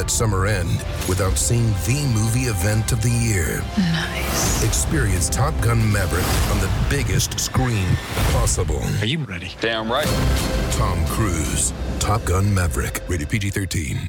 Don't let summer end without seeing the movie event of the year. Nice. Experience Top Gun Maverick on the biggest screen possible. Are you ready? Damn right. Tom Cruise. Top Gun Maverick. Rated PG 13.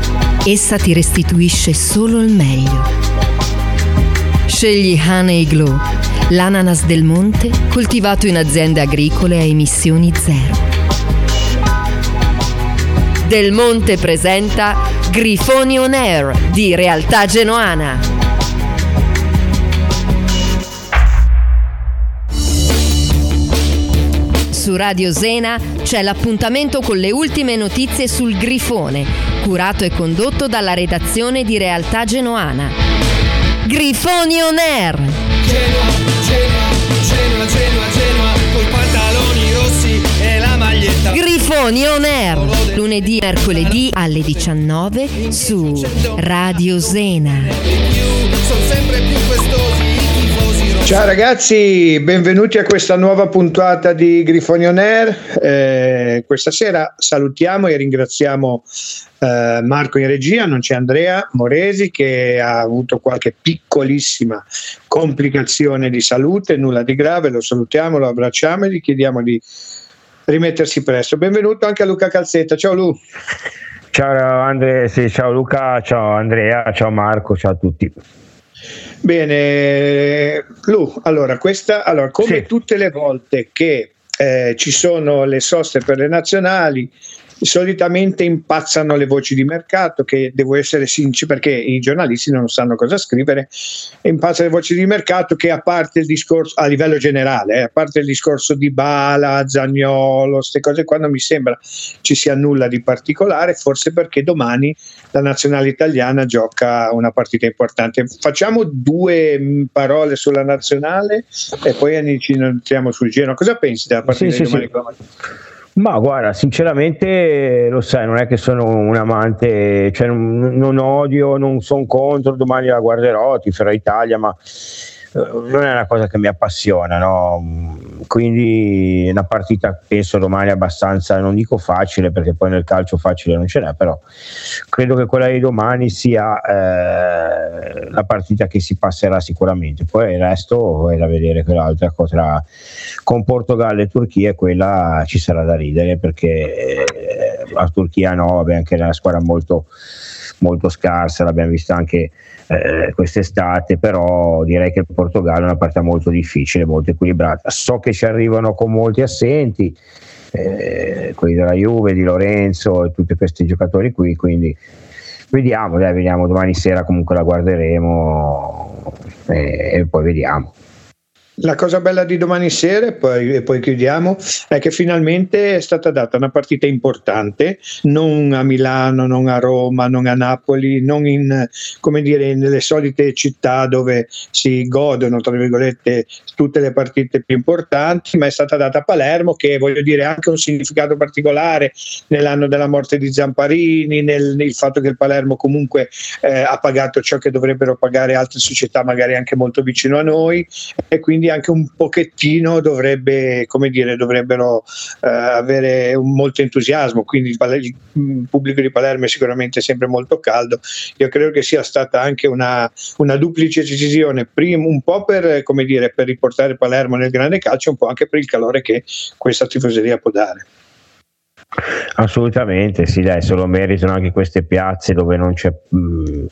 essa ti restituisce solo il meglio. Scegli Honey Glow, l'ananas del monte coltivato in aziende agricole a emissioni zero. Del Monte presenta Grifoni On Air di Realtà Genoana. Su Radio Zena c'è l'appuntamento con le ultime notizie sul Grifone, curato e condotto dalla redazione di Realtà Genoana. Grifoni On Air! Genoa, Genoa, Genoa, Genoa, Genoa, coi pantaloni rossi e la maglietta. Grifoni On Air! Lunedì e mercoledì alle 19 su Radio Zena. Sono sempre più i rossi. Ciao ragazzi, benvenuti a questa nuova puntata di Grifoni On Air. Eh, questa sera salutiamo e ringraziamo eh, Marco in regia, non c'è Andrea Moresi che ha avuto qualche piccolissima complicazione di salute, nulla di grave, lo salutiamo, lo abbracciamo e gli chiediamo di rimettersi presto. Benvenuto anche a Luca Calzetta, ciao Lu. Ciao Andrea, sì, ciao Luca, ciao Andrea, ciao Marco, ciao a tutti. Bene, Lu, allora, questa, allora come Sì. tutte le volte che eh, ci sono le soste per le nazionali, solitamente impazzano le voci di mercato, che devo essere sincero perché i giornalisti non sanno cosa scrivere, impazzano le voci di mercato che a parte il discorso, a livello generale, eh, a parte il discorso di Bala, Zagnolo, queste cose qua non mi sembra ci sia nulla di particolare, forse perché domani la nazionale italiana gioca una partita importante. Facciamo due mh, parole sulla nazionale e poi ci entriamo sul Genoa. Cosa pensi della partita Sì, di sì, domani? sì. Ma guarda, sinceramente lo sai, non è che sono un amante, cioè non, non odio, non sono contro, domani la guarderò, tiferò Italia, ma non è una cosa che mi appassiona, no? Quindi una partita penso domani abbastanza, non dico facile perché poi nel calcio facile non ce n'è, però credo che quella di domani sia eh, la partita che si passerà sicuramente. Poi il resto è da vedere che l'altra cosa con Portogallo e Turchia, quella ci sarà da ridere perché eh, la Turchia no, vabbè, anche una squadra molto, molto scarsa, l'abbiamo vista anche eh, quest'estate, però direi che il Portogallo è una partita molto difficile, molto equilibrata. So che ci arrivano con molti assenti, eh, quelli della Juve, di Lorenzo e tutti questi giocatori qui, quindi vediamo, dai, vediamo domani sera comunque la guarderemo e, e poi vediamo. La cosa bella di domani sera, e poi, e poi, chiudiamo, è che finalmente è stata data una partita importante, non a Milano, non a Roma, non a Napoli, non in, dire, nelle solite città dove si godono, tra virgolette, tutte le partite più importanti, ma è stata data a Palermo, che voglio dire ha anche un significato particolare nell'anno della morte di Zamparini, nel, nel fatto che il Palermo comunque eh, ha pagato ciò che dovrebbero pagare altre società, magari anche molto vicino a noi, e quindi anche un pochettino dovrebbe, dire, dovrebbero eh, avere un, molto entusiasmo, quindi il, il, pubblico di Palermo è sicuramente sempre molto caldo. Io credo che sia stata anche una, una duplice decisione, prima un po' per, dire, per riportare Palermo nel grande calcio, un po' anche per il calore che questa tifoseria può dare. Assolutamente, sì, dai, se lo meritano anche queste piazze dove c'è, mm,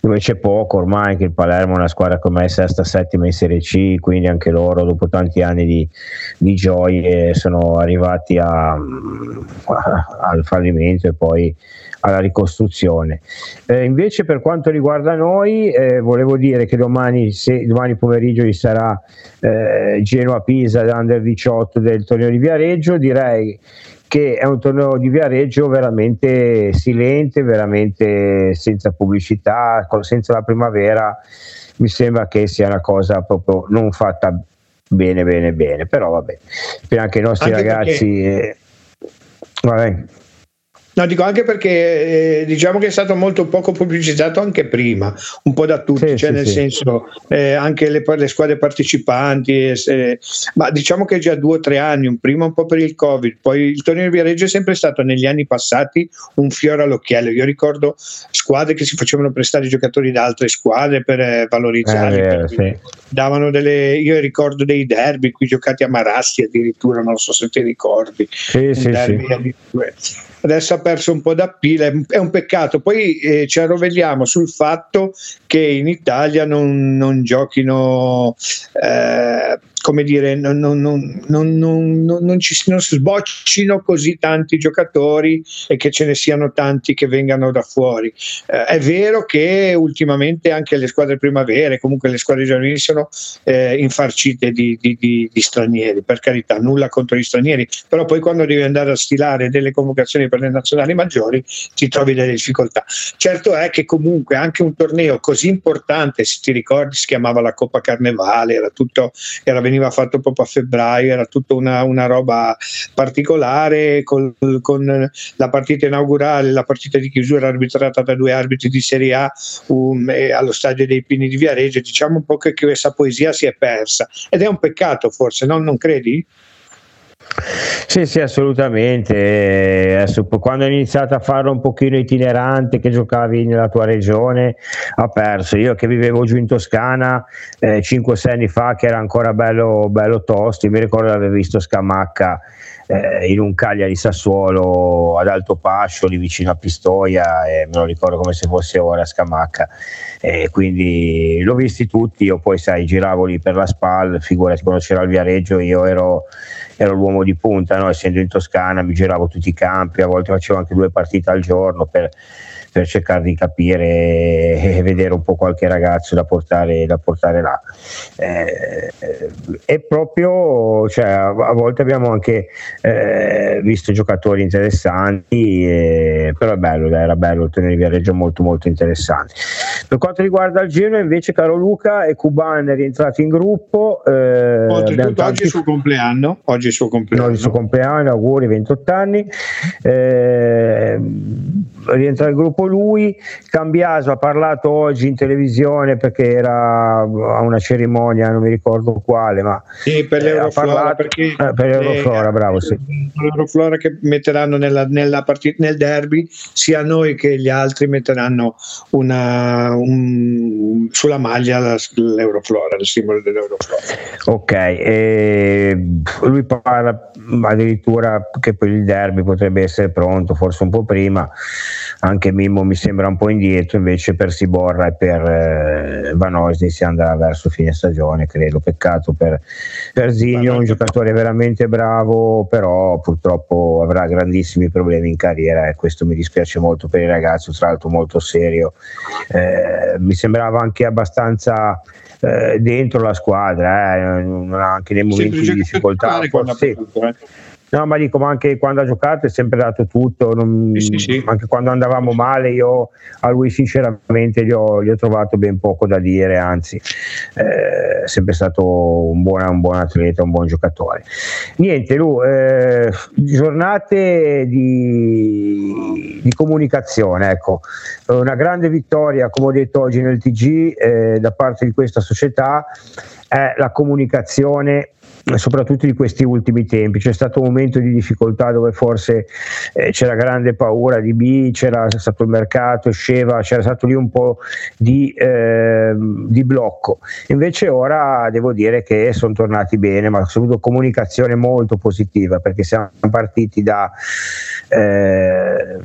dove c'è poco ormai, che il Palermo è una squadra come sesta, settima in Serie C, quindi anche loro dopo tanti anni di, di gioie sono arrivati a, mm, a, al fallimento e poi alla ricostruzione. Eh, invece per quanto riguarda noi, eh, volevo dire che domani, se, domani pomeriggio ci sarà eh, Genoa-Pisa l'Under 18 del torneo di Viareggio, direi che è un torneo di Viareggio veramente silente, veramente senza pubblicità, senza la primavera, mi sembra che sia una cosa proprio non fatta bene, bene, bene, però vabbè, per anche i nostri anche ragazzi... Perché... Eh, No, dico anche perché eh, diciamo che è stato molto poco pubblicizzato anche prima, un po' da tutti, sì, cioè sì, nel sì. senso eh, anche le, le, squadre partecipanti, eh, ma diciamo che già due o tre anni, un prima un po' per il Covid, poi il torneo di Viareggio è sempre stato negli anni passati un fiore all'occhiello. Io ricordo squadre che si facevano prestare giocatori da altre squadre per eh, valorizzarli, per davano delle, io ricordo dei derby qui giocati a Marassi addirittura, non so se ti ricordi. Sì, sì, sì adesso ha perso un po' da pila, è un peccato. Poi eh, ci arrovelliamo sul fatto che in Italia non, non giochino eh, come dire, non, non, non, non, ci, non sboccino così tanti giocatori e che ce ne siano tanti che vengano da fuori. Eh, è vero che ultimamente anche le squadre primavere, comunque le squadre giovanili sono eh, infarcite di, di, di, di, stranieri, per carità, nulla contro gli stranieri, però poi quando devi andare a stilare delle convocazioni per le nazionali maggiori ti trovi delle difficoltà. Certo è che comunque anche un torneo così importante, se ti ricordi, si chiamava la Coppa Carnevale, era tutto, era veniva fatto proprio a febbraio, era tutta una, una roba particolare con, con, la partita inaugurale, la partita di chiusura arbitrata da due arbitri di Serie A um, allo stadio dei Pini di Viareggio, diciamo un po' che questa poesia si è persa ed è un peccato forse, no? non credi? Sì, sì, assolutamente. Adesso, quando hai iniziato a farlo un pochino itinerante, che giocavi nella tua regione, ha perso. Io che vivevo giù in Toscana eh, 5-6 anni fa, che era ancora bello, bello tosto, mi ricordo di aver visto Scamacca eh, in un Cagliari Sassuolo ad Alto Pascio, lì vicino a Pistoia, e me lo ricordo come se fosse ora Scamacca. Eh, quindi l'ho visti tutti, io poi sai, giravo lì per la SPAL, figurati quando c'era il Viareggio, io ero ero l'uomo di punta, no? essendo in Toscana mi giravo tutti i campi, a volte facevo anche due partite al giorno per, per cercare di capire e vedere un po' qualche ragazzo da portare, da portare là. Eh, e proprio, cioè, a, volte abbiamo anche eh, visto giocatori interessanti, eh, però è bello, era bello il torneo di Viareggio molto molto interessante. Per quanto riguarda il Genoa invece caro Luca è Cuban è rientrato in gruppo. Eh, Oltretutto oggi è il suo compleanno. Oggi è il suo compleanno. Oggi il suo compleanno, auguri, 28 anni. Eh, rientra in gruppo lui. Cambiaso ha parlato oggi in televisione perché era a una cerimonia, non mi ricordo quale, ma sì, per l'Euroflora, parlato, perché, eh, per l'Euroflora, eh, bravo, sì. L'Euroflora che metteranno nella, nella partita, nel derby, sia noi che gli altri metteranno una, un, sulla maglia l'Euroflora, il simbolo dell'Euroflora. Ok, e lui parla addirittura che per il derby potrebbe essere pronto, forse un po' prima anche Mimmo mi sembra un po' indietro, invece per Siborra e per eh, Van Osni si andrà verso fine stagione, credo. Peccato per, per Zigno, un giocatore veramente bravo, però purtroppo avrà grandissimi problemi in carriera e questo mi dispiace molto per il ragazzo, tra l'altro molto serio. Eh, mi sembrava anche abbastanza eh, dentro la squadra, eh, anche nei momenti di difficoltà. Forse, No, ma dico, ma anche quando ha giocato è sempre dato tutto, non, sì, sì. anche quando andavamo male io a lui sinceramente gli ho, gli ho trovato ben poco da dire, anzi eh, è sempre stato un buon, un buon, atleta, un buon giocatore. Niente, Lu, eh, giornate di, di, comunicazione, ecco, una grande vittoria, come ho detto oggi nel TG, eh, da parte di questa società è la comunicazione soprattutto di questi ultimi tempi. C'è stato un momento di difficoltà dove forse eh, c'era grande paura di B, c'era stato il mercato, sceva, c'era stato lì un po' di, eh, di blocco. Invece ora devo dire che sono tornati bene, ma soprattutto comunicazione molto positiva perché siamo partiti da eh,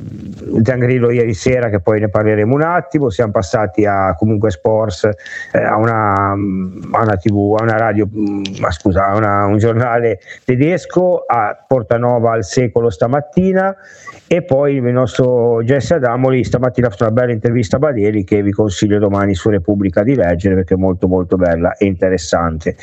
Zangrillo ieri sera, che poi ne parleremo un attimo, siamo passati a comunque Sports, eh, a, una, a, una, TV, a una radio, mm, ma scusa, a una, un giornale tedesco, a Portanova al secolo stamattina e poi il nostro Jesse Adamoli stamattina ha fatto una bella intervista a Badeli che vi consiglio domani su Repubblica di leggere perché è molto molto bella e interessante.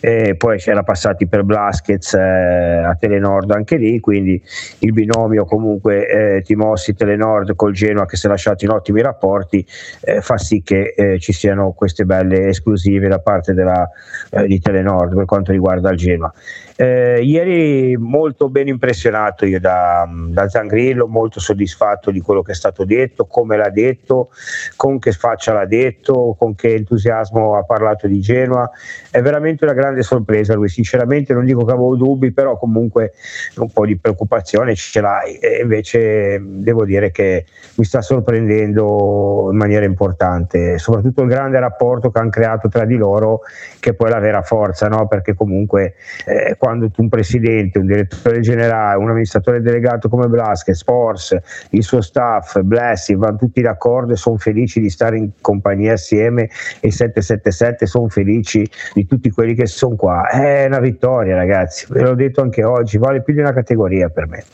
E poi c'era passati per Blaskets eh, a Telenord anche lì, quindi il binomio comunque eh, Timossi Telenord col Genoa che si è lasciato in ottimi rapporti eh, fa sì che eh, ci siano queste belle esclusive da parte della, eh, di Telenord per quanto riguarda il Genoa. Eh, ieri molto ben impressionato io da, da, Zangrillo, molto soddisfatto di quello che è stato detto, come l'ha detto, con che faccia l'ha detto, con che entusiasmo ha parlato di Genoa. È veramente una grande sorpresa lui, sinceramente non dico che avevo dubbi, però comunque un po' di preoccupazione ce l'hai e invece devo dire che mi sta sorprendendo in maniera importante, soprattutto il grande rapporto che hanno creato tra di loro che è poi la vera forza, no? perché comunque eh, quando un presidente, un direttore generale, un amministratore delegato come Blasche, Sports, il suo staff, Blessing, vanno tutti d'accordo e sono felici di stare in compagnia assieme e il 777 sono felici di tutti quelli che sono qua. È una vittoria ragazzi, ve l'ho detto anche oggi, vale più di una categoria per me.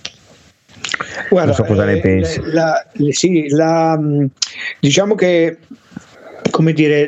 Guarda, non so cosa ne eh, pensi. La, la, sì, la, diciamo che come dire,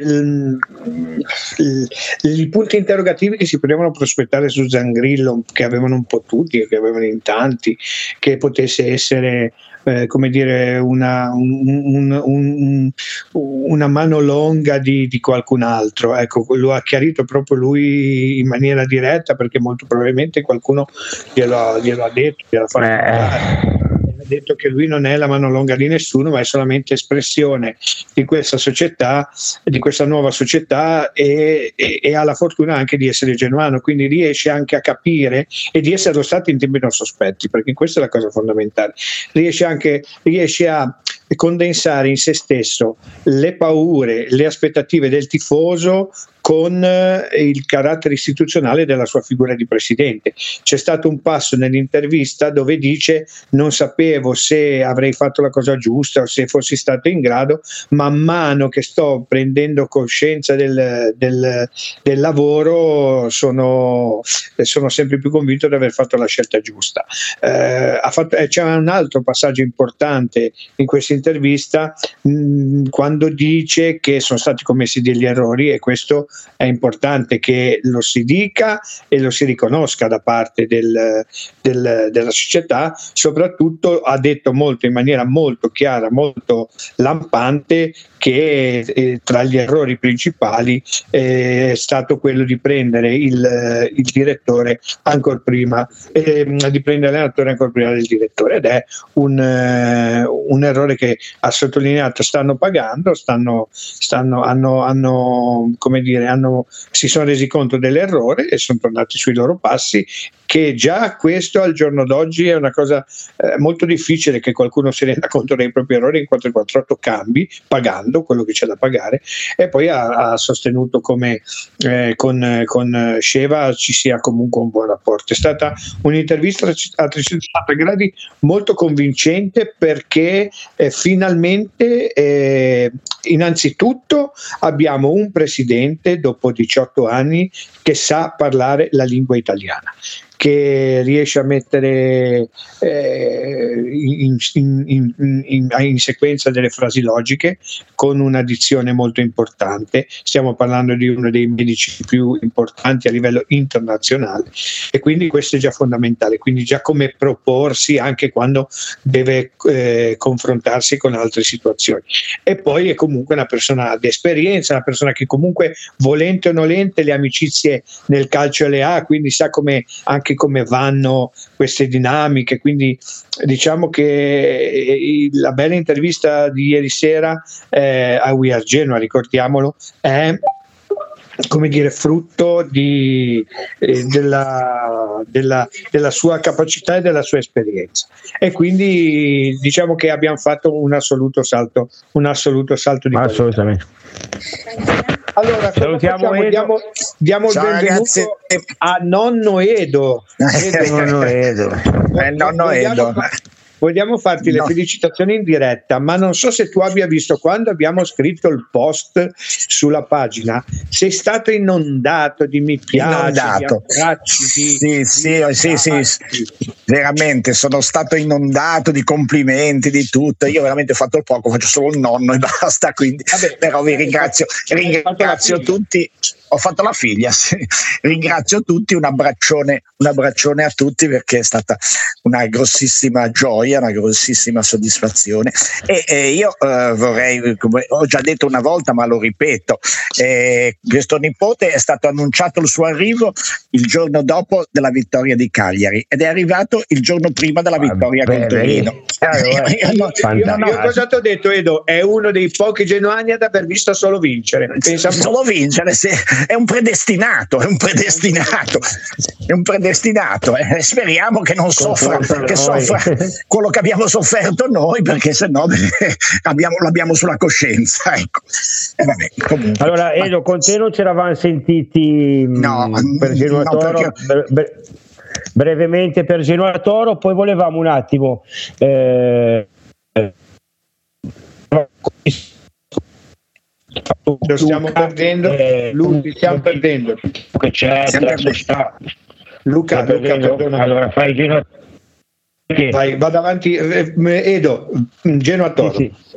i punti interrogativi che si potevano prospettare su Zangrillo, che avevano un po' tutti, che avevano in tanti, che potesse essere eh, come dire, una, un, un, una mano longa di, di, qualcun altro. Ecco, lo ha chiarito proprio lui in maniera diretta perché molto probabilmente qualcuno glielo, glielo ha detto, glielo ha fatto. Eh detto che lui non è la mano longa di nessuno, ma è solamente espressione di questa società, di questa nuova società e, e, e ha la fortuna anche di essere genuano, quindi riesce anche a capire e di essere stato in tempi non sospetti, perché questa è la cosa fondamentale. Riesce anche riesce a condensare in se stesso le paure, le aspettative del tifoso con eh, il carattere istituzionale della sua figura di presidente. C'è stato un passo nell'intervista dove dice non sapevo se avrei fatto la cosa giusta o se fossi stato in grado, man mano che sto prendendo coscienza del, del, del lavoro sono, sono, sempre più convinto di aver fatto la scelta giusta. Eh, fatto, eh, c'è un altro passaggio importante in questa intervista mh, mm, quando dice che sono stati commessi degli errori e questo è importante che lo si dica e lo si riconosca da parte del, del, della società, soprattutto ha detto molto in maniera molto chiara, molto lampante che eh, tra gli errori principali eh, è stato quello di prendere il, il direttore ancora prima, eh, di prendere l'allenatore ancora prima del direttore. Ed è un, eh, un errore che ha sottolineato stanno pagando, stanno, stanno, hanno, hanno come dire, hanno, si sono resi conto dell'errore e sono tornati sui loro passi che già questo al giorno d'oggi è una cosa eh, molto difficile che qualcuno si renda conto dei propri errori in 448 cambi pagando quello che c'è da pagare e poi ha, ha sostenuto come eh, con, con Sheva ci sia comunque un buon rapporto. È stata un'intervista a 360 gradi molto convincente perché eh, finalmente eh, innanzitutto abbiamo un presidente dopo 18 anni che sa parlare la lingua italiana che riesce a mettere eh, in, in, in, in, sequenza delle frasi logiche con una dizione molto importante. Stiamo parlando di uno dei medici più importanti a livello internazionale e quindi questo è già fondamentale, quindi già come proporsi anche quando deve eh, confrontarsi con altre situazioni. E poi è comunque una persona di esperienza, una persona che comunque volente o nolente le amicizie nel calcio le ha, quindi sa come anche anche come vanno queste dinamiche. Quindi diciamo che eh, la bella intervista di ieri sera eh, a We Are Genoa, ricordiamolo, è come dire, frutto di, eh, della, della, della, sua capacità e della sua esperienza. E quindi diciamo che abbiamo fatto un assoluto salto, un assoluto salto di Assolutamente. Allora, salutiamo diamo, diamo il benvenuto ragazzi. a nonno Edo. Edo. nonno Edo. Eh, nonno Edo. Vogliamo farti no. le felicitazioni in diretta, ma non so se tu abbia visto quando abbiamo scritto il post sulla pagina, sei stato inondato di mi piace, inondato. di abbracci, di, sì, sì, sì, sì, veramente sono stato inondato di complimenti, di tutto. Io veramente ho fatto poco, faccio solo il nonno e basta, quindi Vabbè, però vi ringrazio, ringrazio tutti ho fatto la figlia, sì. ringrazio tutti, un abbraccione, un abbraccione a tutti perché è stata una grossissima gioia, una grossissima soddisfazione e, e io eh, vorrei, come ho già detto una volta ma lo ripeto, eh, questo nipote è stato annunciato il suo arrivo il giorno dopo della vittoria di Cagliari ed è arrivato il giorno prima della vittoria ah, con Torino. io, io, cosa ti ho detto Edo? È uno dei pochi genuani ad aver visto solo vincere. Pensa solo vincere, sì è un predestinato, è un predestinato, è un predestinato. Eh. Speriamo che non soffra, che soffra quello che abbiamo sofferto noi, perché se no abbiamo, l'abbiamo sulla coscienza. Ecco. Eh, vabbè, allora, Edo, con te non ci eravamo sentiti mm, no, per Genoa no, Toro. Perché... brevemente per Genoa Toro, poi volevamo un attimo eh, lo stiamo perdendo, eh, Luca, stiamo perdendo. Che c'è, Luca, Luca perdona. Allora fai Genoa. Vai, vado avanti, eh, Edo, Genoa Toro. Sì, sì.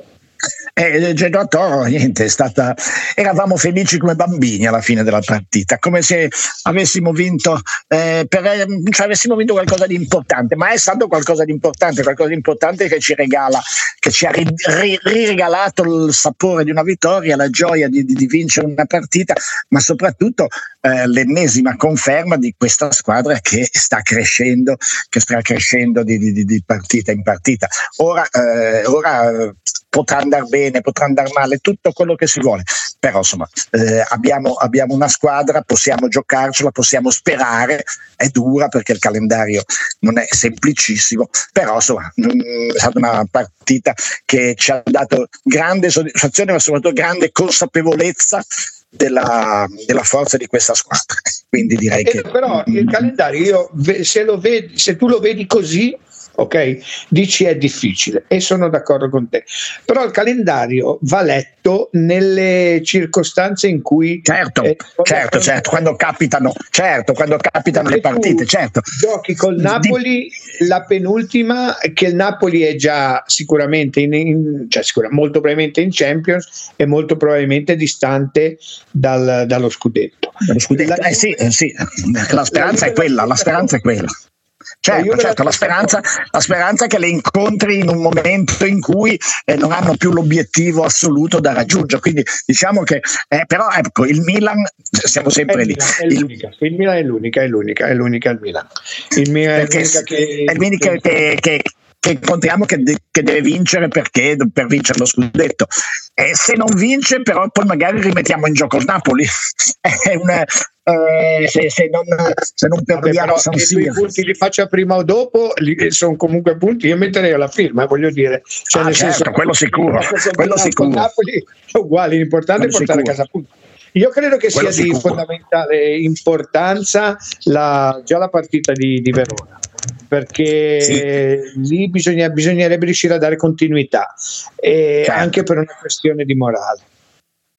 E Genoa Toro, niente, è stata, eravamo felici come bambini alla fine della partita, come se avessimo vinto, eh, per, cioè avessimo vinto qualcosa di importante, ma è stato qualcosa di importante, qualcosa di importante che ci regala, che ci ha ririgalato il sapore di una vittoria, la gioia di, di, di vincere una partita, ma soprattutto eh, l'ennesima conferma di questa squadra che sta crescendo, che sta crescendo di, di partita in partita. Ora, eh, ora potrà andare bene, potrà andare male, tutto quello che si vuole. Però insomma eh, abbiamo, abbiamo, una squadra, possiamo giocarcela, possiamo sperare, è dura perché il calendario non è semplicissimo, però insomma è stata una partita che ci ha dato grande soddisfazione ma soprattutto grande consapevolezza della, della, forza di questa squadra. Quindi direi eh, che. Però il calendario, io, se, vedi, se tu lo vedi così, ok? Dici è difficile e sono d'accordo con te, però il calendario va letto nelle circostanze in cui certo, eh, certo, certo, quando capitano, certo, quando capitano le partite, certo. Giochi col Napoli Di... la penultima che il Napoli è già sicuramente in, in, cioè sicuramente, molto probabilmente in Champions e molto probabilmente distante dal, dallo scudetto. Dallo scudetto. La, eh sì, eh sì. la speranza è quella, la speranza è quella. Certo, certo la, speranza, la, speranza, che le incontri in un momento in cui eh, non hanno più l'obiettivo assoluto da raggiungere. Quindi diciamo che, eh, però ecco, il Milan, siamo sempre lì. Il, il, Milan è l'unica, è l'unica, è l'unica il Milan. Il Milan è l'unica che, è l'unica che, che che incontriamo che, de- che, deve vincere perché per vincere lo scudetto E se non vince, però poi magari rimettiamo in gioco il Napoli. È una, eh, se, se, non, se non perdiamo Vabbè, che i punti li faccia prima o dopo sono comunque punti io metterei la firma voglio dire cioè, ah, nel certo, senso, quello sicuro quello sicuro Napoli è uguale l'importante quello è portare sicuro. a casa punti io credo che quello sia sicuro. di fondamentale importanza la, già la partita di, di Verona perché sì. lì bisogna, bisognerebbe riuscire a dare continuità e certo. anche per una questione di morale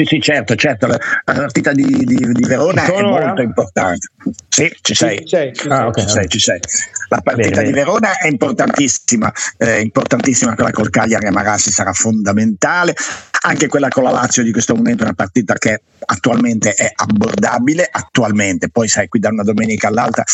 Sì, sì, certo, certo. La, la partita di, di, di Verona è molto importante. Sì, ci sei. Ci sei, ci, ah, okay, ci, sei, ci sei. La partita bene, di Verona è importantissima, eh, importantissima quella col Cagliari e Marassi sarà fondamentale. Anche quella con la Lazio di questo momento è una partita che attualmente è abbordabile, attualmente, poi sai qui da una domenica all'altra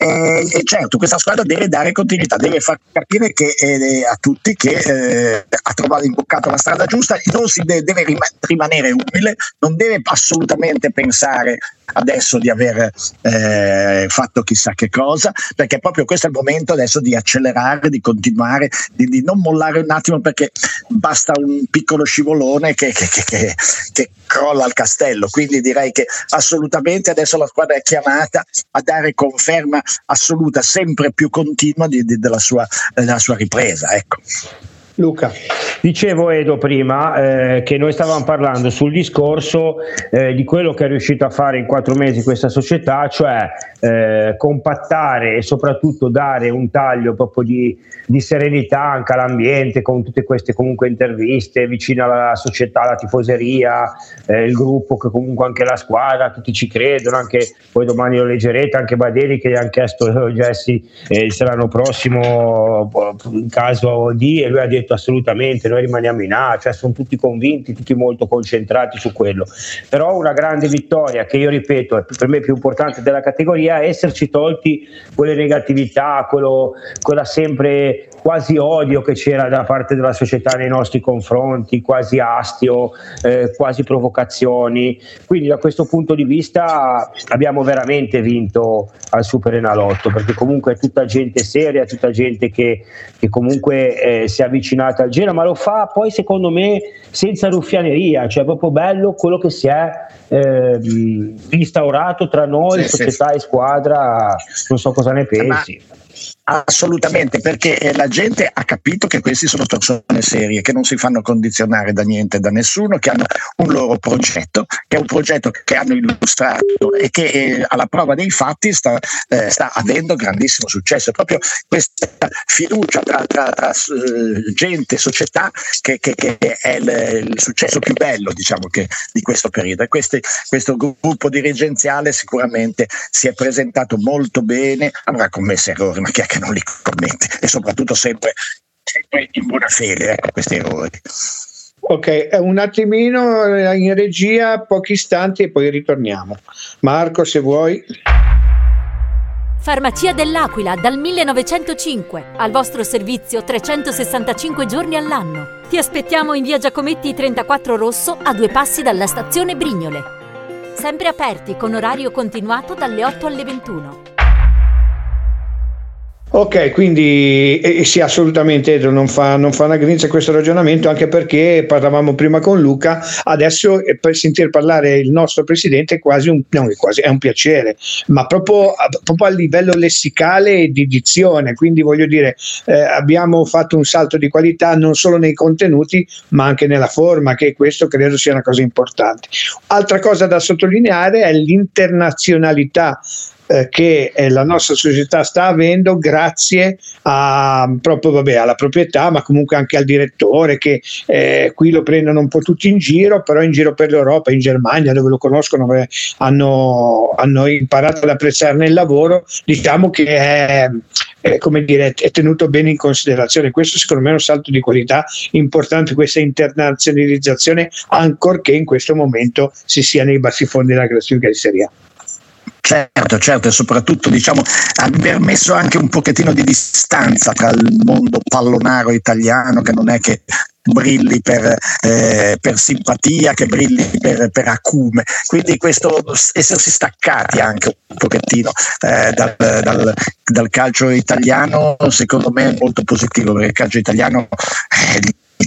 eh, e certo, questa squadra deve dare continuità, deve far capire che, eh, a tutti che eh, ha trovato imboccato la strada giusta, non si deve, deve rimanere umile, non deve assolutamente pensare adesso di aver eh, fatto chissà che cosa, perché proprio questo è il momento adesso di accelerare, di continuare, di, di non mollare un attimo perché basta un piccolo scivolone che, che, che, che, crolla il castello. Quindi direi che assolutamente adesso la squadra è chiamata a dare conferma assoluta, sempre più continua di, di, della, sua, della sua ripresa. Ecco. Luca. Dicevo Edo prima eh, che noi stavamo parlando sul discorso eh, di quello che è riuscito a fare in quattro mesi questa società, cioè eh, compattare e soprattutto dare un taglio proprio di, di, serenità anche all'ambiente con tutte queste comunque interviste vicino alla società, alla tifoseria, eh, il gruppo che comunque anche la squadra, tutti ci credono, anche poi domani lo leggerete, anche Baderi che gli hanno chiesto Jesse eh, se l'anno prossimo in caso di e lui ha detto detto assolutamente, noi rimaniamo in A, cioè sono tutti convinti, tutti molto concentrati su quello. Però una grande vittoria che io ripeto è per me più importante della categoria è esserci tolti quelle negatività, quello, quella sempre quasi odio che c'era da parte della società nei nostri confronti, quasi astio, eh, quasi provocazioni. Quindi da questo punto di vista abbiamo veramente vinto al Super Enalotto perché comunque è tutta gente seria, tutta gente che, che comunque eh, si avvicina avvicinata al Genoa, ma lo fa poi secondo me senza ruffianeria, cioè proprio bello quello che si è eh, instaurato tra noi, sì, società sì. e squadra, non so cosa ne pensi. Ma Assolutamente, perché eh, la gente ha capito che questi sono persone serie, che non si fanno condizionare da niente, da nessuno, che hanno un loro progetto, che è un progetto che hanno illustrato e che eh, alla prova dei fatti sta, eh, sta, avendo grandissimo successo. È proprio questa fiducia tra, tra, tra uh, gente e società che, che, che è il, il, successo più bello diciamo, che, di questo periodo. E questi, questo gruppo dirigenziale sicuramente si è presentato molto bene, avrà commesso errori, ma chi è che non li commette e soprattutto sempre, sempre in buona fede ecco, questi errori. Ok, un attimino in regia, pochi istanti e poi ritorniamo. Marco, se vuoi. Farmacia dell'Aquila dal 1905, al vostro servizio 365 giorni all'anno. Ti aspettiamo in via Giacometti 34 Rosso, a due passi dalla stazione Brignole. Sempre aperti con orario continuato dalle 8 alle 21. Ok, quindi eh, sì, assolutamente Edro non fa, non fa una grinza questo ragionamento, anche perché parlavamo prima con Luca, adesso eh, per sentire parlare il nostro presidente è quasi un, no, è quasi, è un piacere, ma proprio, proprio, a livello lessicale e di dizione, quindi voglio dire, eh, abbiamo fatto un salto di qualità non solo nei contenuti, ma anche nella forma, che questo credo sia una cosa importante. Altra cosa da sottolineare è l'internazionalità eh, che eh, la nostra società sta avendo grazie a, proprio, vabbè, alla proprietà, ma comunque anche al direttore che eh, qui lo prendono un po' tutti in giro, però in giro per l'Europa, in Germania dove lo conoscono, hanno, hanno imparato ad apprezzarne il lavoro, diciamo che è, è, come dire, è tenuto bene in considerazione. Questo secondo me è un salto di qualità importante, questa internazionalizzazione, ancorché in questo momento si sia nei bassi fondi della classifica di Serie A. Certo, certo, e soprattutto diciamo aver messo anche un pochettino di distanza tra il mondo pallonaro italiano che non è che brilli per, eh, per simpatia, che brilli per, per, acume. Quindi questo essersi staccati anche un pochettino eh, dal, dal, dal, calcio italiano secondo me è molto positivo perché il calcio italiano è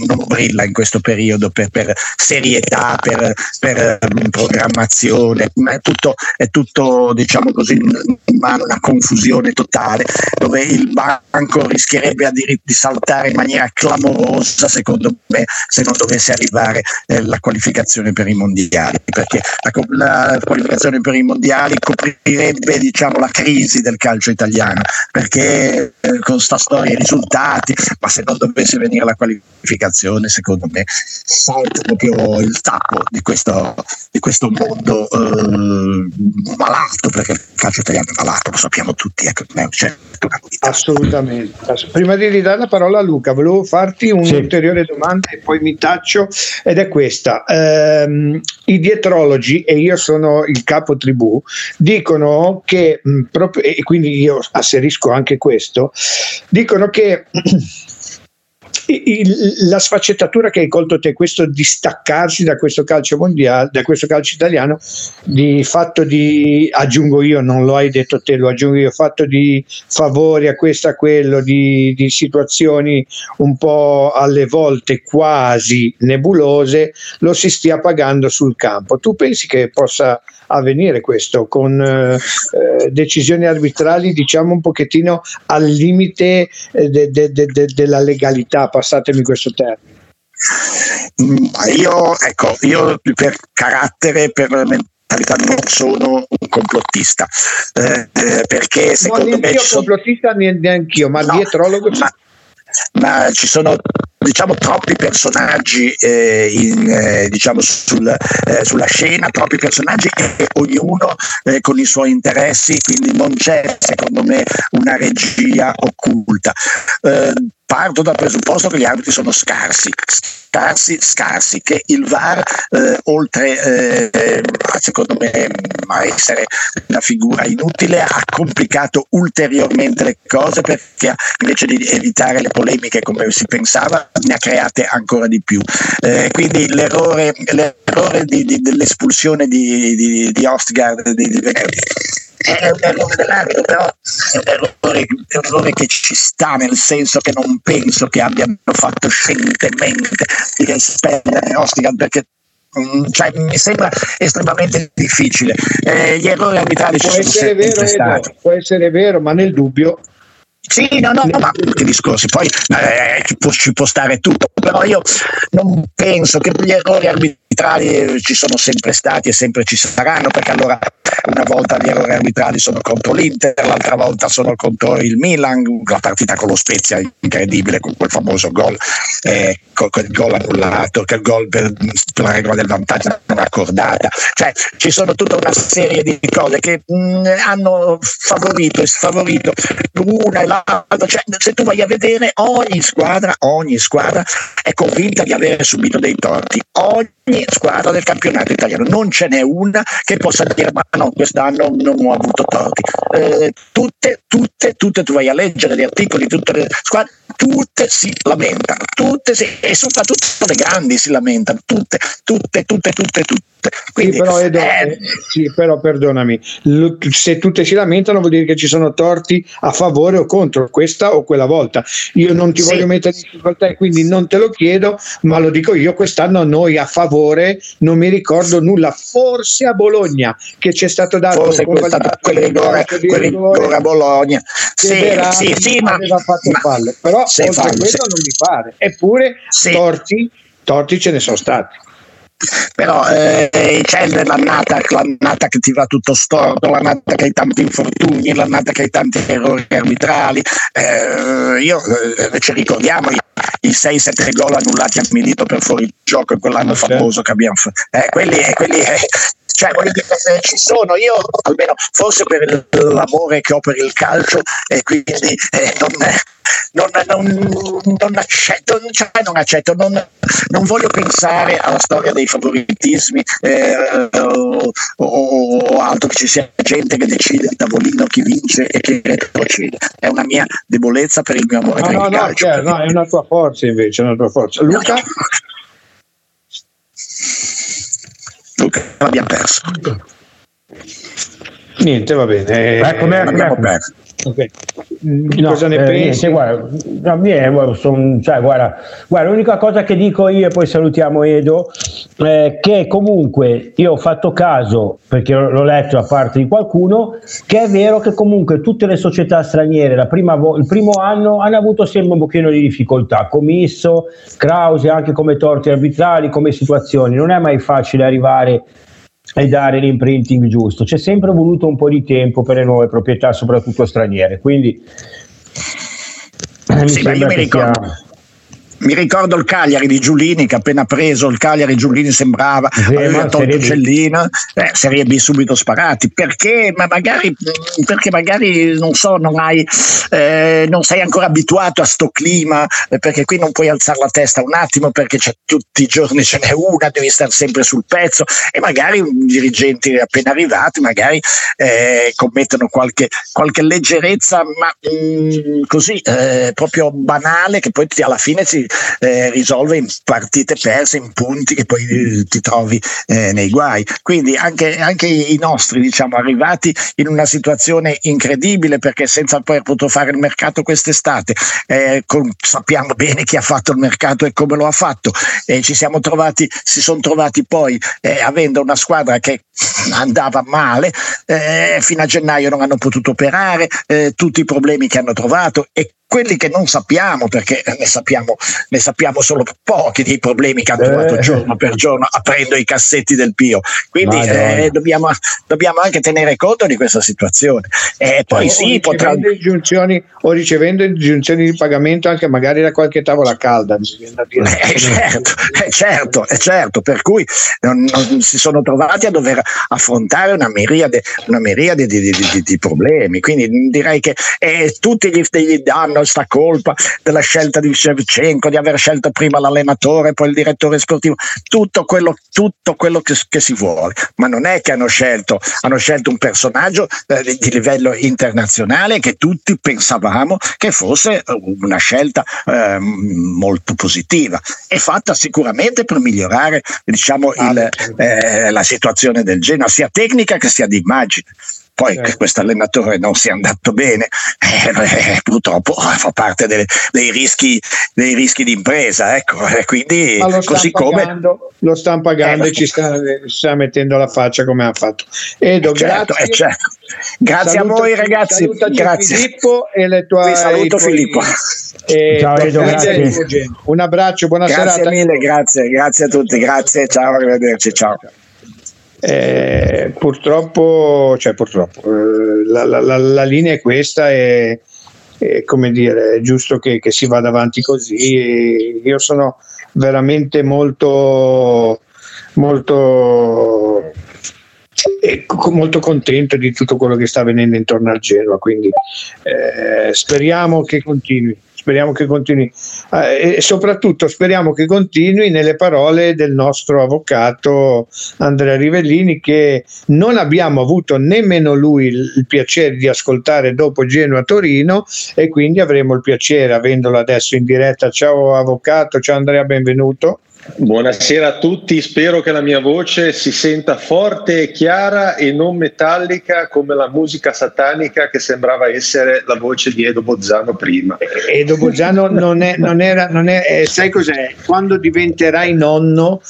non brilla in questo periodo per, per serietà, per, per um, programmazione, ma è tutto, è tutto diciamo così, in una confusione totale dove il banco rischierebbe di, di saltare in maniera clamorosa secondo me se non dovesse arrivare eh, la qualificazione per i mondiali, perché la, la qualificazione per i mondiali coprirebbe diciamo, la crisi del calcio italiano, perché eh, con sta storia i risultati, ma se non dovesse venire la qualificazione comunicazione, secondo me, salta proprio il tappo di questo, di questo mondo eh, malato, perché il calcio italiano è malato, lo sappiamo tutti. Ecco, certo Assolutamente. Prima di ridare la parola a Luca, volevo farti un'ulteriore sì. domanda e poi mi taccio, ed è questa. Ehm, I dietrologi, e io sono il capo tribù, dicono che, mh, proprio, e quindi io asserisco anche questo, dicono che la sfaccettatura che hai colto te, questo distaccarsi da questo calcio mondiale, da questo calcio italiano, di fatto di, aggiungo io, non lo hai detto te, lo aggiungo io, fatto di favori a questo, a quello, di, di situazioni un po' alle volte quasi nebulose, lo si stia pagando sul campo. Tu pensi che possa avvenire questo con eh, eh, decisioni arbitrali diciamo un pochettino al limite eh, de, de, de, della legalità, passatemi questo termine. Io, ecco, io per carattere, per mentalità non sono un complottista eh, eh perché secondo me io sono complottista neanche io ma no, dietrologo ma, ma ci sono diciamo troppi personaggi eh, in, eh, diciamo sul, eh, sulla scena, troppi personaggi e ognuno eh, con i suoi interessi, quindi non c'è secondo me una regia occulta. Eh, parto dal presupposto che gli arbitri sono scarsi, scarsi, scarsi, che il VAR, eh, oltre secondo me a essere una figura inutile, ha complicato ulteriormente le cose perché invece di evitare le polemiche come si pensava, ne ha create ancora di più. Eh, quindi l'errore, l'errore di, di, dell'espulsione di, di, di Ostgard di, di venerdì è un errore dell'arbitro, però è un errore, un errore, che ci sta, nel senso che non penso che abbiano fatto scientemente di espellere Ostigan perché mm, cioè, mi sembra estremamente difficile. Eh, gli errori arbitrali può ci sono vero, stati. Può essere vero, ma nel dubbio sì, no, no, ma tutti i discorsi, poi eh, ci, può, ci, può, stare tutto, però io non penso che gli errori arbitrali ci sono sempre stati e sempre ci saranno, perché allora una volta gli errori arbitrali sono contro l'Inter, l'altra volta sono contro il Milan, la partita con lo Spezia incredibile, con quel famoso gol, eh, quel gol annullato, il gol per, per, la regola del vantaggio non accordata, cioè ci sono tutta una serie di cose che mh, hanno favorito e sfavorito una e l'altra, cioè, se tu vai a vedere ogni squadra, ogni squadra è convinta di aver subito dei torti, ogni squadra del campionato italiano, non ce n'è una che possa dire ma no, quest'anno non ho avuto torti. Eh, tutte, tutte, tutte, tu vai a leggere gli articoli, tutte le squadre, tutte si lamentano, tutte si, e soprattutto le grandi si lamentano, tutte, tutte, tutte, tutte, tutte. Quindi, sì, però, Edo, eh, sì, però perdonami, se tutte si lamentano vuol dire che ci sono torti a favore o contro questa o quella volta. Io non ti sì. voglio mettere in difficoltà e quindi non te lo chiedo, ma lo dico io, quest'anno noi a favore non mi ricordo nulla, forse a Bologna che c'è stato dato forse quel, rigore, rigore a Bologna. Sì, sì, sì, ma, aveva fatto ma, fallo, però oltre fallo, quello sì. non mi pare. Eppure torti, torti ce ne sono stati. Però eh, c'è l'annata, l'annata che ti va tutto storto, l'annata che hai tanti infortuni, l'annata che hai tanti errori arbitrali. Eh, io eh, ci ricordiamo i, i 6-7 gol annullati a Milito per fuori gioco in quell'anno famoso che abbiamo fatto. Eh, quelli, quelli cioè voglio dire ci sono io almeno forse per l'amore che ho per il calcio e quindi eh, non, non, non, non, accetto, cioè non, accetto non, non, voglio pensare alla storia dei favoritismi eh, o, o, altro che ci sia gente che decide a tavolino chi vince e chi retrocede è una mia debolezza per il mio amore no, per no, il no, calcio. cioè, no, è una tua forza invece è una tua forza. Luca? Luca l'abbiamo perso. Niente va bene eccomi, eccomi, l'abbiamo eccomi. perso Ok. No, Cosa ne eh, pensi? niente, guarda, no, eh, guarda, son- cioè, guarda, guarda, l'unica cosa che dico io, e poi salutiamo Edo, è che comunque io ho fatto caso, perché l'ho letto da parte di qualcuno, che è vero che comunque tutte le società straniere la prima vo- il primo anno hanno avuto sempre un pochino di difficoltà, Commisso, Krause, anche come torti arbitrali, come situazioni, non è mai facile arrivare e dare l'imprinting giusto. C'è sempre voluto un po' di tempo per le nuove proprietà, soprattutto straniere. Quindi mi Sì, ma io sembra mi che ricordo, sia. Mi ricordo il Cagliari di Giulini che appena preso il Cagliari Giulini sembrava Sì, aveva tolto. Cellina eh, Serie B subito sparati. Perché? Ma magari, perché magari non so non hai eh, non sei ancora abituato a sto clima eh, perché qui non puoi alzare la testa un attimo perché c'è, tutti i giorni ce n'è una devi stare sempre sul pezzo. E magari un dirigenti appena arrivati magari eh, commettono qualche, qualche leggerezza ma mm, così eh, proprio banale che poi ti- alla fine si eh, risolve in partite perse, in punti che poi eh, ti trovi eh, nei guai. Quindi anche, anche i nostri, diciamo, arrivati in una situazione incredibile perché senza poi poter fare il mercato quest'estate, eh, con- sappiamo bene chi ha fatto il mercato e come lo ha fatto, ci siamo trovati, si sono trovati poi eh, avendo una squadra che andava male, eh, fino a gennaio non hanno potuto operare, tutti i problemi che hanno trovato e quelli che non sappiamo, perché ne sappiamo, ne sappiamo solo pochi dei problemi che hanno trovato Eh. giorno per giorno aprendo i cassetti del Pio. Quindi eh, dobbiamo, dobbiamo anche tenere conto di questa situazione. E poi o sì, potrà, ricevendo, ingiunzioni, o ricevendo ingiunzioni di pagamento anche magari da qualche tavola calda. Eh, certo, eh, certo, eh, certo, per cui non, non si sono trovati a dover affrontare una miriade, una miriade di, di- di- di problemi. Quindi direi che eh, tutti gli, gli danno sta colpa della scelta di Shevchenko, di aver scelto prima l'allenatore, poi il direttore sportivo, tutto quello, tutto quello che, che si vuole. Ma non è che hanno scelto, hanno scelto un personaggio eh, di, livello internazionale che tutti pensavamo che fosse eh, una scelta eh, molto positiva e fatta sicuramente per migliorare diciamo, il, eh, la situazione del Genoa, sia tecnica che sia di immagine. Poi che questo allenatore non sia andato bene, eh, eh, purtroppo fa parte delle- dei, rischi, dei rischi di impresa. Ecco. E quindi, Ma lo stanno così come pagando, lo stanno pagando Eh, e ci sta, sta mettendo la faccia come ha fatto. Edo, certo, grazie. eh, certo. Grazie Salutaci- a voi ragazzi. Grazie. Filippo e le tue Vi saluto tuoi- Filippo. e Ciao, Edo, grazie. Un abbraccio, buona Grazie serata. mille, grazie, grazie a tutti, grazie, ciao, arrivederci, ciao. Eh, purtroppo, cioè purtroppo, eh, la, la- la- linea è questa e, come dire, è giusto che, che si vada avanti così. Io sono veramente molto, molto, molto contento di tutto quello che sta avvenendo intorno al Genoa, quindi eh, speriamo che continui. Speriamo che continui Eh, e soprattutto speriamo che continui nelle parole del nostro avvocato Andrea Rivellini che non abbiamo avuto nemmeno lui il, piacere di ascoltare dopo Genoa Torino e quindi avremo il piacere avendolo adesso in diretta. Ciao avvocato, ciao Andrea, benvenuto. Buonasera a tutti, spero che la mia voce si senta forte e chiara e non metallica come la musica satanica che sembrava essere la voce di Edo Bozzano prima. Edo Bogiano non è, non era, non è, eh, sai cos'è? Quando diventerai nonno,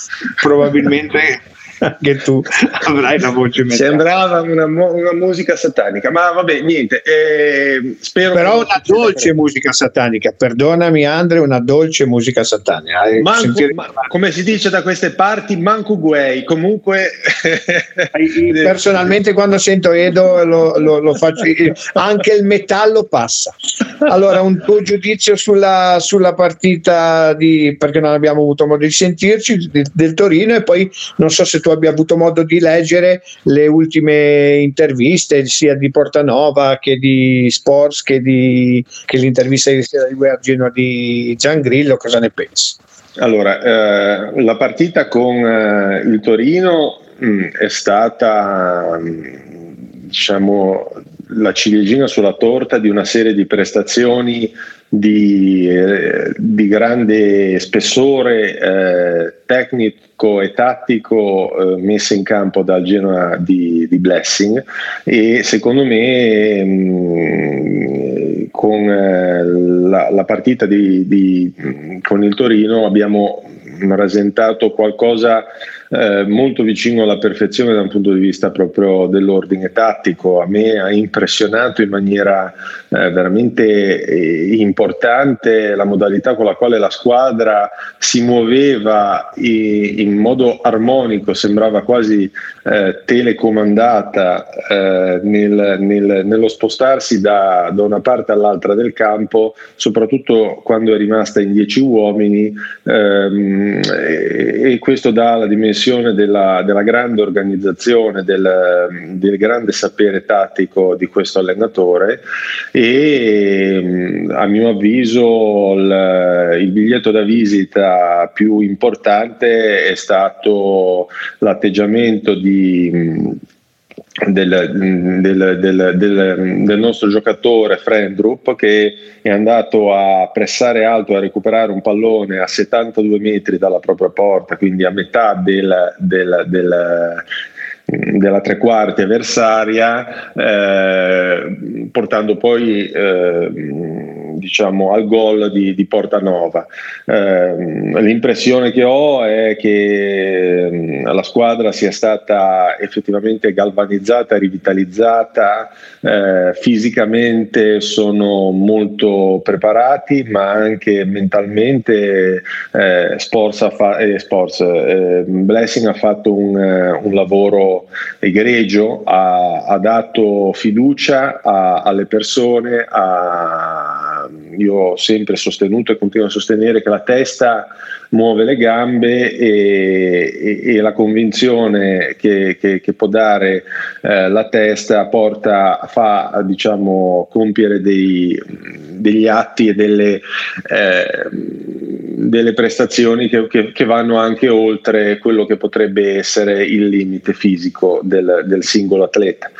probabilmente anche tu avrai la voce metallica. Sembrava una, una, musica satanica, ma vabbè, niente. Eh, spero Però una dolce musica satanica, perdonami Andre, una dolce musica satanica. Manco, sentire... ma, come si dice da queste parti, manco guay. Comunque, personalmente, quando sento Edo, lo, lo, lo faccio, anche il metallo passa. Allora, un tuo giudizio sulla, sulla partita di perché non abbiamo avuto modo di sentirci del, del Torino e poi non so se tu abbia avuto modo di leggere le ultime interviste sia di Portanova che di Sports che, di, che l'intervista di sera di Guergino di Giangrillo, cosa ne pensi? Allora, eh, la partita con eh, il Torino mh, mm, è stata mh, mm, diciamo la ciliegina sulla torta di una serie di prestazioni di, eh, di grande spessore eh, tecnico e tattico eh, messe in campo dal Genoa di, di Blessing. E secondo me mh, mm, con eh, la, la, partita di, di, con il Torino abbiamo rasentato qualcosa eh, molto vicino alla perfezione da un punto di vista proprio dell'ordine tattico. A me ha impressionato in maniera eh, veramente eh, importante la modalità con la quale la squadra si muoveva in, in modo armonico, sembrava quasi eh, telecomandata eh, nel, nel, nello spostarsi da, da, una parte all'altra del campo, soprattutto quando è rimasta in dieci uomini ehm, e, e questo dà la dimensione dimensione della, della grande organizzazione, del, del, grande sapere tattico di questo allenatore e a mio avviso il, il biglietto da visita più importante è stato l'atteggiamento di del, del, del, del, nostro giocatore Frendrup che è andato a pressare alto a recuperare un pallone a 72 metri dalla propria porta, quindi a metà del, della tre quarti avversaria, eh, portando poi eh, diciamo, al gol di, di Portanova. Eh, l'impressione che ho è che mm, la squadra sia stata effettivamente galvanizzata, rivitalizzata, eh, fisicamente sono molto preparati, ma anche mentalmente eh, Sports fa- eh, Sports, eh, Blessing ha fatto un, un lavoro egregio, ha, ha dato fiducia a, alle persone, a, io ho sempre sostenuto e continuo a sostenere che la testa muove le gambe e, e, e la convinzione che, che, che può dare eh, la testa porta, fa diciamo, compiere dei, degli atti e delle, eh, delle prestazioni che, che, vanno anche oltre quello che potrebbe essere il limite fisico del, del singolo atleta.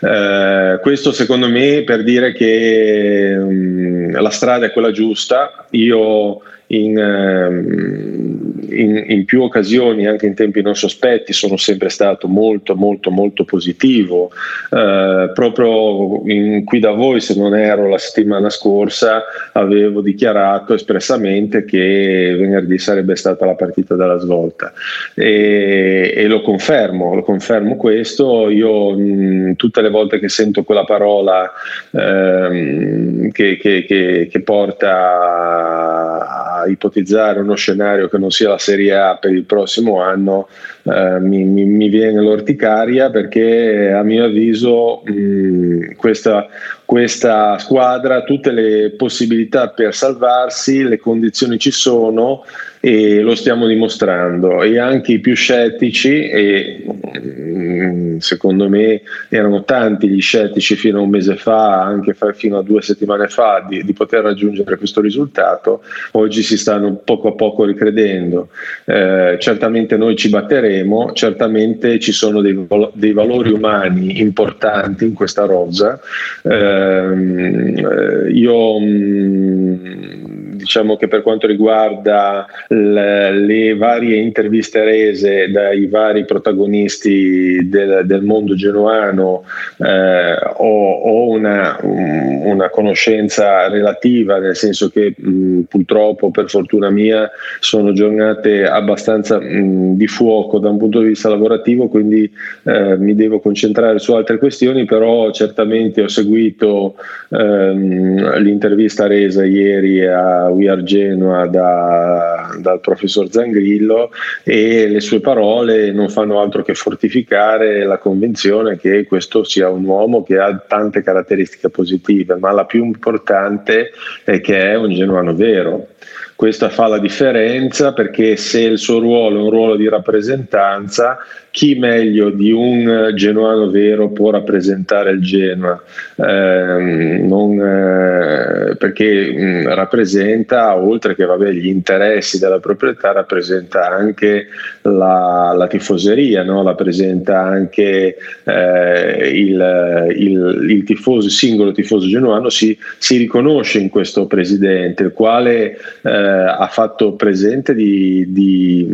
Eh, questo secondo me per dire che mh, mm, la strada è quella giusta. Io in, ehm, in, in, più occasioni, anche in tempi non sospetti, sono sempre stato molto, molto, molto positivo. Eh, proprio in, qui da voi, se non ero la settimana scorsa, avevo dichiarato espressamente che venerdì sarebbe stata la partita della svolta e, e lo confermo, lo confermo questo. Io mh, tutte le volte che sento quella parola ehm, che, che, che, che porta a ipotizzare uno scenario che non sia la Serie A per il prossimo anno eh, mi, mi, mi, viene l'orticaria perché a mio avviso mh, questa, questa squadra ha tutte le possibilità per salvarsi, le condizioni ci sono e lo stiamo dimostrando. E anche i più scettici e mm, secondo me erano tanti gli scettici fino a un mese fa anche fino a due settimane fa di, di poter raggiungere questo risultato oggi si stanno poco a poco ricredendo. Eh, certamente noi ci batteremo certamente ci sono dei, dei valori umani importanti in questa rosa. Eh, io mh, mm, diciamo che per quanto riguarda le, le varie interviste rese dai vari protagonisti del, del mondo genuano eh, ho, ho una, una, conoscenza relativa, nel senso che mh, purtroppo per fortuna mia sono giornate abbastanza mh, di fuoco da un punto di vista lavorativo, quindi eh, mi devo concentrare su altre questioni, però certamente ho seguito ehm, l'intervista resa ieri a We Are Genoa da, dal professor Zangrillo e le sue parole non fanno altro che fortificare la convinzione che questo sia un uomo che ha tante caratteristiche positive, ma la più importante è che è un genuano vero. Questa fa la differenza perché se il suo ruolo è un ruolo di rappresentanza, chi meglio di un genuano vero può rappresentare il Genoa? Eh, non, eh, perché mh, rappresenta, oltre che vabbè, gli interessi della proprietà, rappresenta anche la, la tifoseria, no? rappresenta anche eh, il, il, il, tifoso, singolo tifoso genuano si, si, riconosce in questo presidente, il quale eh, ha fatto presente di, di,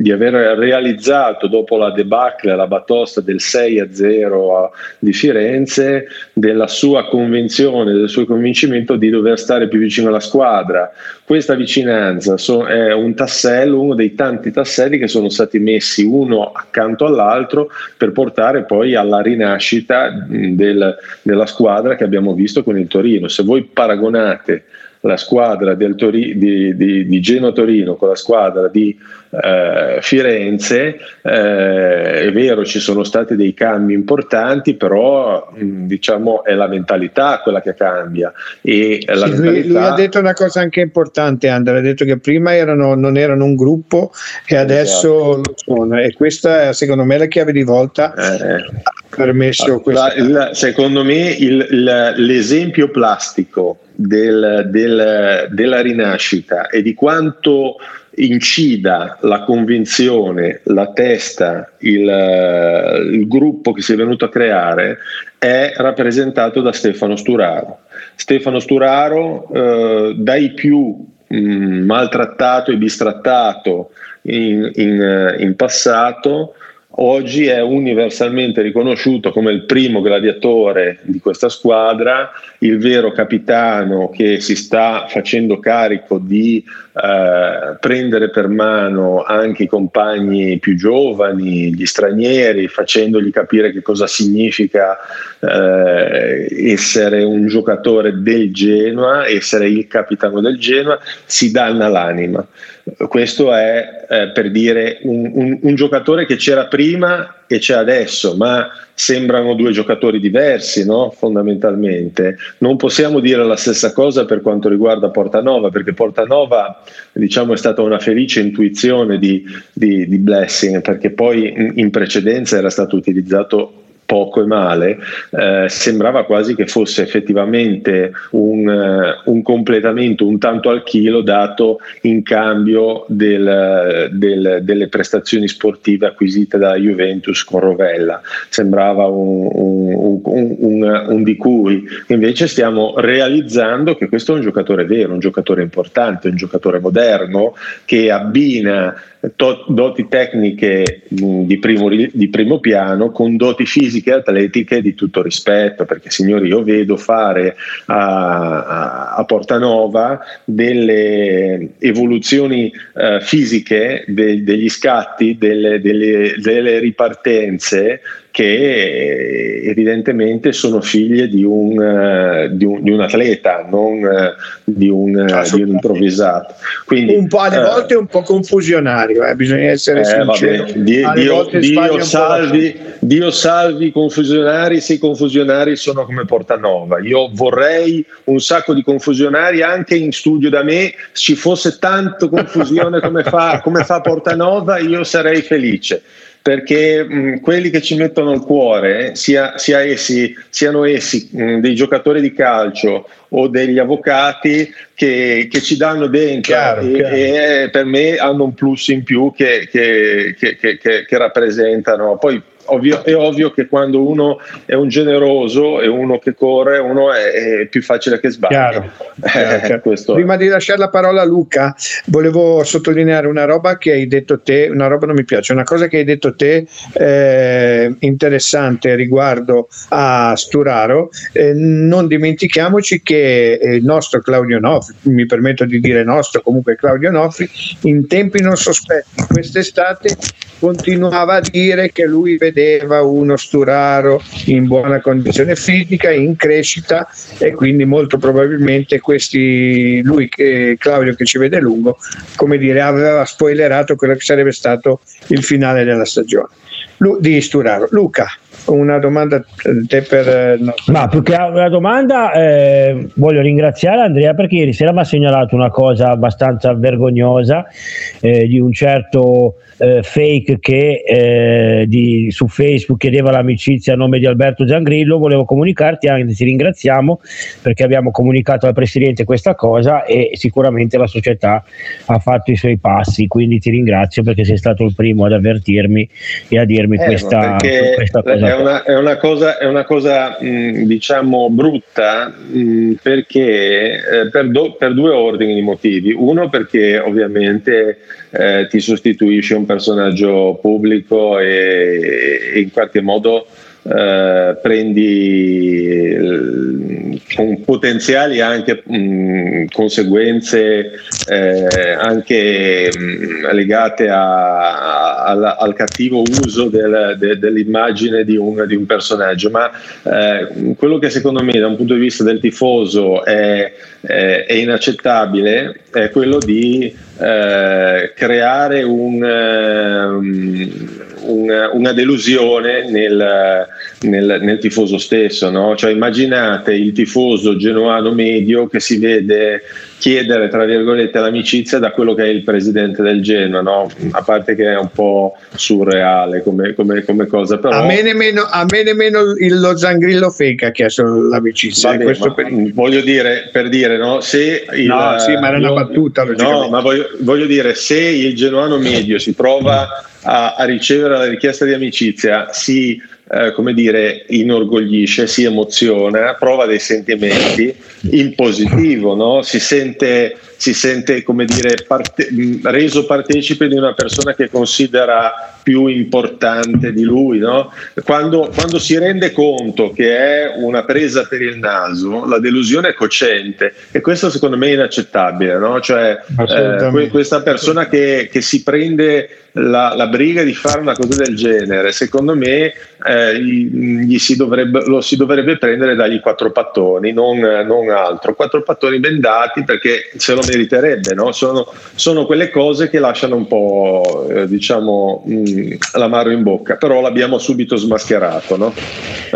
di aver realizzato dopo la debacle, la batosta del 6 a 0 di Firenze, della sua convinzione, del suo convincimento di dover stare più vicino alla squadra. Questa vicinanza so, è un tassello, uno dei tanti tasselli che sono stati messi uno accanto all'altro per portare poi alla rinascita del, della squadra che abbiamo visto con il Torino. Se voi paragonate la squadra Tori, di, di, di Genoa Torino con la squadra di eh, Firenze, eh, è vero ci sono stati dei cambi importanti, però mh, diciamo è la mentalità quella che cambia. E sì, mentalità... lui, lui, ha detto una cosa anche importante, Andrea, ha detto che prima erano, non erano un gruppo e adesso esatto. lo sono e questa è secondo me la chiave di volta. Eh, permesso la, la, secondo me il, il, l'esempio plastico del, del, della rinascita e di quanto incida la convinzione, la testa, il, il, gruppo che si è venuto a creare è rappresentato da Stefano Sturaro. Stefano Sturaro, eh, dai più mh, maltrattato e bistrattato in, in, in passato, oggi è universalmente riconosciuto come il primo gladiatore di questa squadra, il vero capitano che si sta facendo carico di eh, prendere per mano anche i compagni più giovani, gli stranieri, facendogli capire che cosa significa eh, essere un giocatore del Genoa, essere il capitano del Genoa, si danna l'anima. Questo è eh, per dire un, un, un giocatore che c'era prima e c'è adesso, ma sembrano due giocatori diversi, no? fondamentalmente. Non possiamo dire la stessa cosa per quanto riguarda Portanova, perché Portanova diciamo, è stata una felice intuizione di, di, di Blessing, perché poi in, in precedenza era stato utilizzato poco e male, eh, sembrava quasi che fosse effettivamente un, uh, un, completamento un tanto al chilo dato in cambio del, del, delle prestazioni sportive acquisite dalla Juventus con Rovella. Sembrava un, un, un, di cui invece stiamo realizzando che questo è un giocatore vero, un giocatore importante, un giocatore moderno che abbina doti tecniche di primo, di primo, piano con doti fisiche e atletiche di tutto rispetto, perché signori io vedo fare a, a, a Portanova delle evoluzioni uh, fisiche de, degli scatti, delle, delle, delle ripartenze che evidentemente sono figlie di un, uh, di un, di un atleta, non uh, di, un, di, un, improvvisato. Quindi, un po' alle volte un po' confusionario, eh, bisogna essere eh, sinceri. Vabbè, Dio, Dio, Dio, salvi, Dio salvi i confusionari se i confusionari sono come Portanova. Io vorrei un sacco di confusionari anche in studio da me, ci fosse tanto confusione come fa, come fa Portanova, io sarei felice perché mh, quelli che ci mettono il cuore, sia, sia essi, siano essi mh, dei giocatori di calcio o degli avvocati che, che ci danno dentro chiaro, e, chiaro. e, per me hanno un plus in più che, che, che rappresentano. Poi ovvio, è ovvio che quando uno è un generoso e uno che corre, uno è, è più facile che sbagli. Chiaro, chiaro, chiaro. È. Prima di lasciare la parola a Luca, volevo sottolineare una roba che hai detto te, una roba non mi piace, una cosa che hai detto te eh, interessante riguardo a Sturaro. Eh, non dimentichiamoci che eh, il nostro Claudio Nofri, mi permetto di dire nostro, comunque Claudio Nofri, in tempi non sospetti, quest'estate continuava a dire che lui vedeva uno Sturaro in buona condizione fisica, in crescita e quindi molto probabilmente questi, lui che Claudio che ci vede lungo, come dire, aveva spoilerato quello che sarebbe stato il finale della stagione. Lu- di Sturaro. Luca, una domanda a te per... eh, no. Ma più che una domanda, eh, voglio ringraziare Andrea perché ieri sera mi ha segnalato una cosa abbastanza vergognosa eh, di un certo eh, fake che eh, di- su Facebook chiedeva l'amicizia a nome di Alberto Giangrillo. Volevo comunicarti, anche ti ringraziamo perché abbiamo comunicato al Presidente questa cosa e sicuramente la società ha fatto i suoi passi. Quindi ti ringrazio perché sei stato il primo ad avvertirmi e a dirmi Eh, questa, questa cosa. è una, è una cosa, è una cosa mh, diciamo brutta mh, perché eh, per, do- per due ordini di motivi. Uno perché ovviamente eh, ti sostituisce un personaggio pubblico e, e in qualche modo eh, prendi eh, con potenziali anche mh, conseguenze eh, anche mh, legate a- al, al cattivo uso del- de- dell'immagine di un, di un personaggio. Ma eh, quello che secondo me da un punto di vista del tifoso è, è- è inaccettabile è quello di eh, creare un, ehm, un- una delusione nel, nel- nel tifoso stesso. No? Cioè, immaginate il tifoso genoano medio che si vede chiedere tra virgolette l'amicizia da quello che è il presidente del Genoa, no? a parte che è un po' surreale come, come- come cosa, però A me nemmeno, a me nemmeno il, lo Zangrillo fake ha chiesto l'amicizia. Vabbè, ma periodo. voglio dire, per dire, no, se il, No, sì, ma era una battuta, No, ma voglio, voglio dire, se il genuano medio si prova a, a ricevere la richiesta di amicizia, si eh, come dire, inorgoglisce, si emoziona, prova dei sentimenti in positivo, no? si sente, si sente come dire, parte- reso partecipe di una persona che considera più importante di lui. No? Quando, quando si rende conto che è una presa per il naso, la delusione è cocente e questo secondo me è inaccettabile. No? Cioè, eh, questa persona che, che si prende la, la briga di fare una cosa del genere, secondo me eh, si dovrebbe, lo si dovrebbe prendere dagli quattro pattoni, non, non altro. Quattro pattoni bendati perché se lo meriterebbe, no? sono, sono quelle cose che lasciano un po' eh, diciamo mh, l'amaro in bocca, però l'abbiamo subito smascherato. No?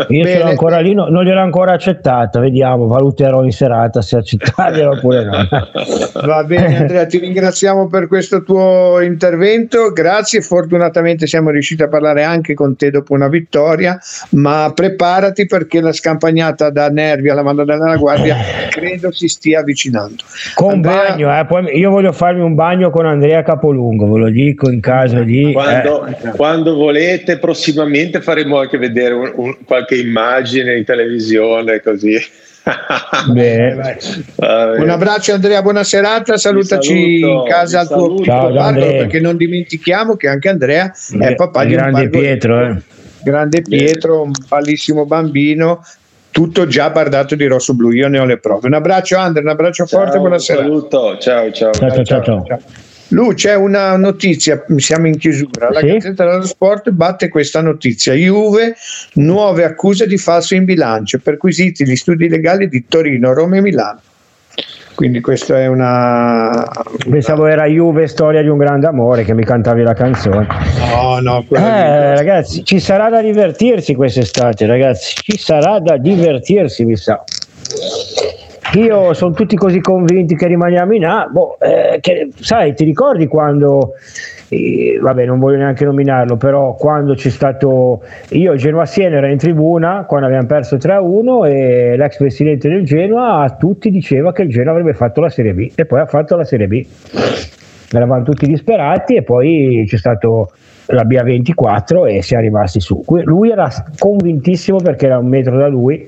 Io Bene. sono ancora lì, no- non gliel'ho ancora accettata, vediamo, valuterò in serata se accettarglielo oppure no. Va bene Andrea, ti ringraziamo per questo tuo intervento, grazie, fortunatamente siamo riusciti a parlare anche con te dopo una vittoria, ma preparati perché la scampagnata da Nervi alla Madonna della Guardia credo si stia avvicinando. Con Andrea- bagno, eh, poi io voglio farmi un bagno con Andrea Capolungo, ve lo dico in caso di... Quando, eh. quando volete, prossimamente faremo anche vedere un- un- qualche immagine in televisione così. Bene. Un abbraccio Andrea, buona serata, salutaci saluto, in casa al tuo piccolo perché non dimentichiamo che anche Andrea è papà di un grande Pietro, eh. Grande Pietro, un bellissimo bambino, tutto già bardato di rosso blu, io ne ho le prove. Un abbraccio Andrea, un abbraccio forte, Ciao, buonasera. Saluto, ciao ciao. Ciao, ciao, ciao, ciao. Lu, c'è una notizia, siamo in chiusura. La Sì? Gazzetta dello Sport batte questa notizia. Juve, nuove accuse di falso in bilancio, perquisiti gli studi legali di Torino, Roma e Milano. Quindi questa è una... Pensavo era Juve, storia di un grande amore, che mi cantavi la canzone. No, no, Eh, ragazzi, ci sarà da divertirsi quest'estate, ragazzi. Ci sarà da divertirsi, mi sa. Io sono tutti così convinti che rimaniamo in A. Boh, eh, che, sai, ti ricordi quando, eh, vabbè, non voglio neanche nominarlo, però quando c'è stato io, Genoa Siena era in tribuna quando abbiamo perso 3-1 e l'ex presidente del Genoa a tutti diceva che il Genoa avrebbe fatto la Serie B e poi ha fatto la Serie B eravamo tutti disperati e poi c'è stato la BA24 e siamo rimasti su. Lui era convintissimo perché era un metro da lui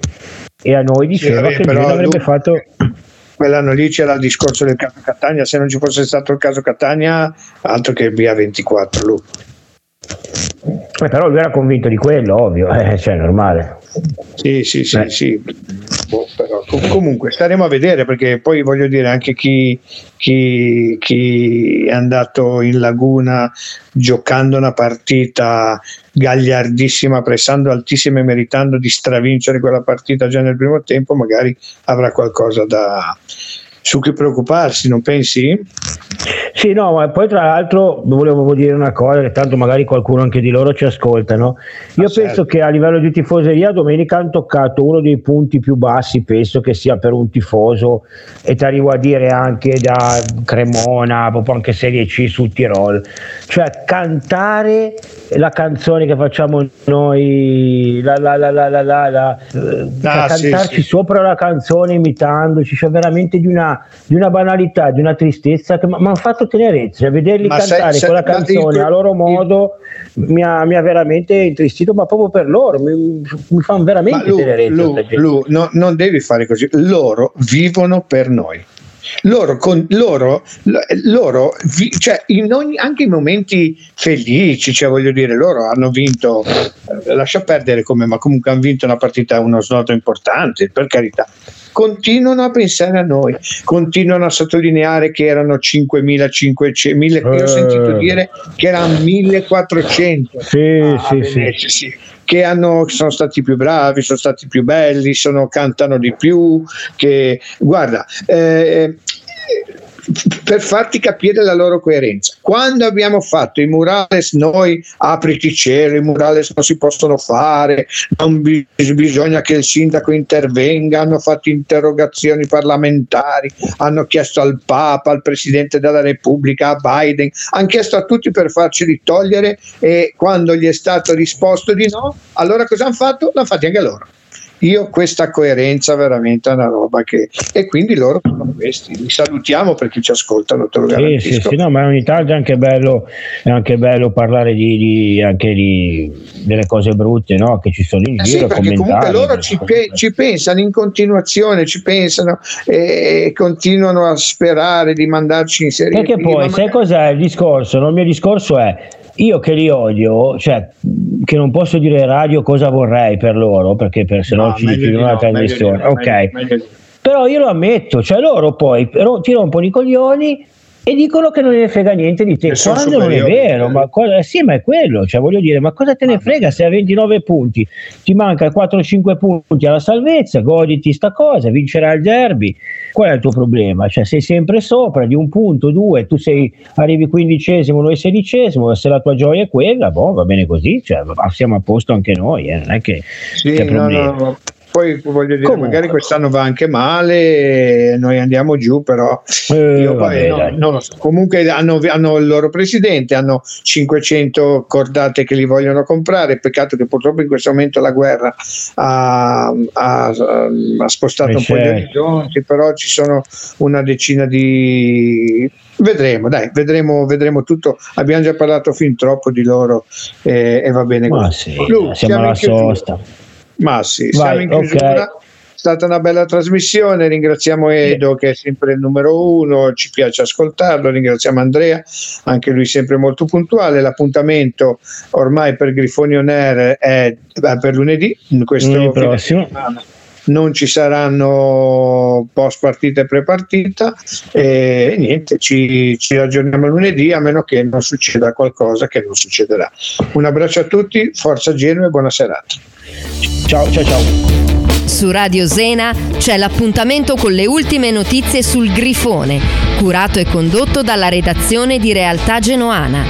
e a noi diceva sì, che lui avrebbe lui, fatto quell'anno lì c'era il discorso del caso Catania. Se non ci fosse stato il caso Catania altro che il BA24 lui eh, però lui era convinto di quello ovvio eh, cioè normale sì sì sì, sì. Boh, però, comunque staremo a vedere perché poi voglio dire anche chi, chi, chi, è andato in laguna giocando una partita gagliardissima, pressando altissima e meritando di stravincere quella partita già nel primo tempo, magari avrà qualcosa da, su cui preoccuparsi, non pensi? Sì, no, ma poi tra l'altro volevo dire una cosa, che tanto magari qualcuno anche di loro ci ascolta, no? Io ah, penso certo. che a livello di tifoseria domenica hanno toccato uno dei punti più bassi, penso che sia per un tifoso, e ti arrivo a dire anche da Cremona, proprio anche Serie C sul Tirol, cioè cantare la canzone che facciamo noi, la, la, la, la, la, la, la ah, cantarci sì, sì. sopra la canzone imitandoci, cioè veramente di una, di una banalità, di una tristezza che mi hanno fatto tenerezza, cioè vederli ma cantare sei, quella canzone il, a loro modo il, mi, ha, mi, ha, veramente intristito, ma proprio per loro, mi, mi fanno veramente Lu, tenerezza. Lu, Lu, no, non devi fare così, loro vivono per noi loro, con, loro, loro vi, cioè in ogni, anche in momenti felici, cioè voglio dire, loro hanno vinto, eh, lascia perdere come, ma comunque hanno vinto una partita, uno snodo importante, per carità. Continuano a pensare a noi, continuano a sottolineare che erano 5.500, 1000, io ho sentito eh. dire che erano 1.400. Sì, ah, sì, sì. sì che hanno, sono stati più bravi, sono stati più belli, sono, cantano di più, che guarda, eh, per farti capire la loro coerenza. Quando abbiamo fatto i murales, noi apriti cielo, i murales non si possono fare, bi- bisogna che il sindaco intervenga, hanno fatto interrogazioni parlamentari, hanno chiesto al Papa, al Presidente della Repubblica, a Biden, hanno chiesto a tutti per farceli togliere e quando gli è stato risposto di no, allora cosa hanno fatto? L'hanno fatto anche loro. Io questa coerenza veramente è una roba che... E quindi loro sono questi. Li salutiamo perché ci ascoltano, te lo sì, sì, sì, no, ma ogni tanto è anche bello, è anche bello parlare di, di, anche di, delle cose brutte no? che ci sono in eh giro. Sì, perché comunque loro ci, pe- ci, pensano in continuazione, ci pensano e continuano a sperare di mandarci in serie. Perché poi, sai cos'è il discorso? No? Il mio discorso è io che li odio, cioè che non posso dire radio cosa vorrei per loro, perché per, se no, no ci chiudono la trasmissione. ok, meglio, meglio. però io lo ammetto, cioè loro poi ti rompono i coglioni e dicono che non ne frega niente di te. Quando non è vero ma cosa, sì ma è quello cioè voglio dire ma cosa te ne frega se a 29 punti? Ti manca 4-5 punti alla salvezza goditi sta cosa vincerai il derby. Qual è il tuo problema? Cioè sei sempre sopra di un punto due tu sei arrivi quindicesimo noi sedicesimo se la tua gioia è quella boh va bene così cioè, siamo a posto anche noi eh, non è che sì, c'è no, no, no. Poi voglio dire, Comunque. magari quest'anno va anche male, noi andiamo giù, però eh, poi, no, non lo so. Comunque hanno, hanno, il loro presidente, hanno 500 cordate che li vogliono comprare. Peccato che purtroppo in questo momento la guerra ha, ha, ha spostato un po' gli orizzonti, però ci sono una decina di vedremo, dai, vedremo, vedremo tutto. Abbiamo già parlato fin troppo di loro eh, e va bene. Ma sì, Lu, siamo alla sosta. Ma sì, Vai, siamo in chiusura. Okay. È stata una bella trasmissione, ringraziamo Edo che è sempre il numero uno, ci piace ascoltarlo, ringraziamo Andrea, anche lui sempre molto puntuale, l'appuntamento ormai per Grifoni On Air è per lunedì, questo prossimo non ci saranno post partita e pre partita e niente, ci, ci aggiorniamo lunedì a meno che non succeda qualcosa che non succederà. Un abbraccio a tutti, forza Genoa e buona serata. Ciao ciao ciao. Su Radio Zena c'è l'appuntamento con le ultime notizie sul Grifone, curato e condotto dalla redazione di Realtà Genoana.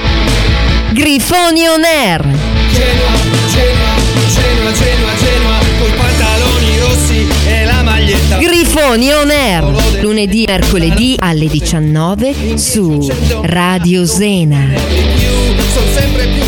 Grifoni On Air! Genoa, Genoa, Genoa, Genoa, Genoa, coi pantaloni rossi e la maglietta. Grifoni On Air, lunedì e mercoledì alle 19 su Radio Zena. Sono sempre più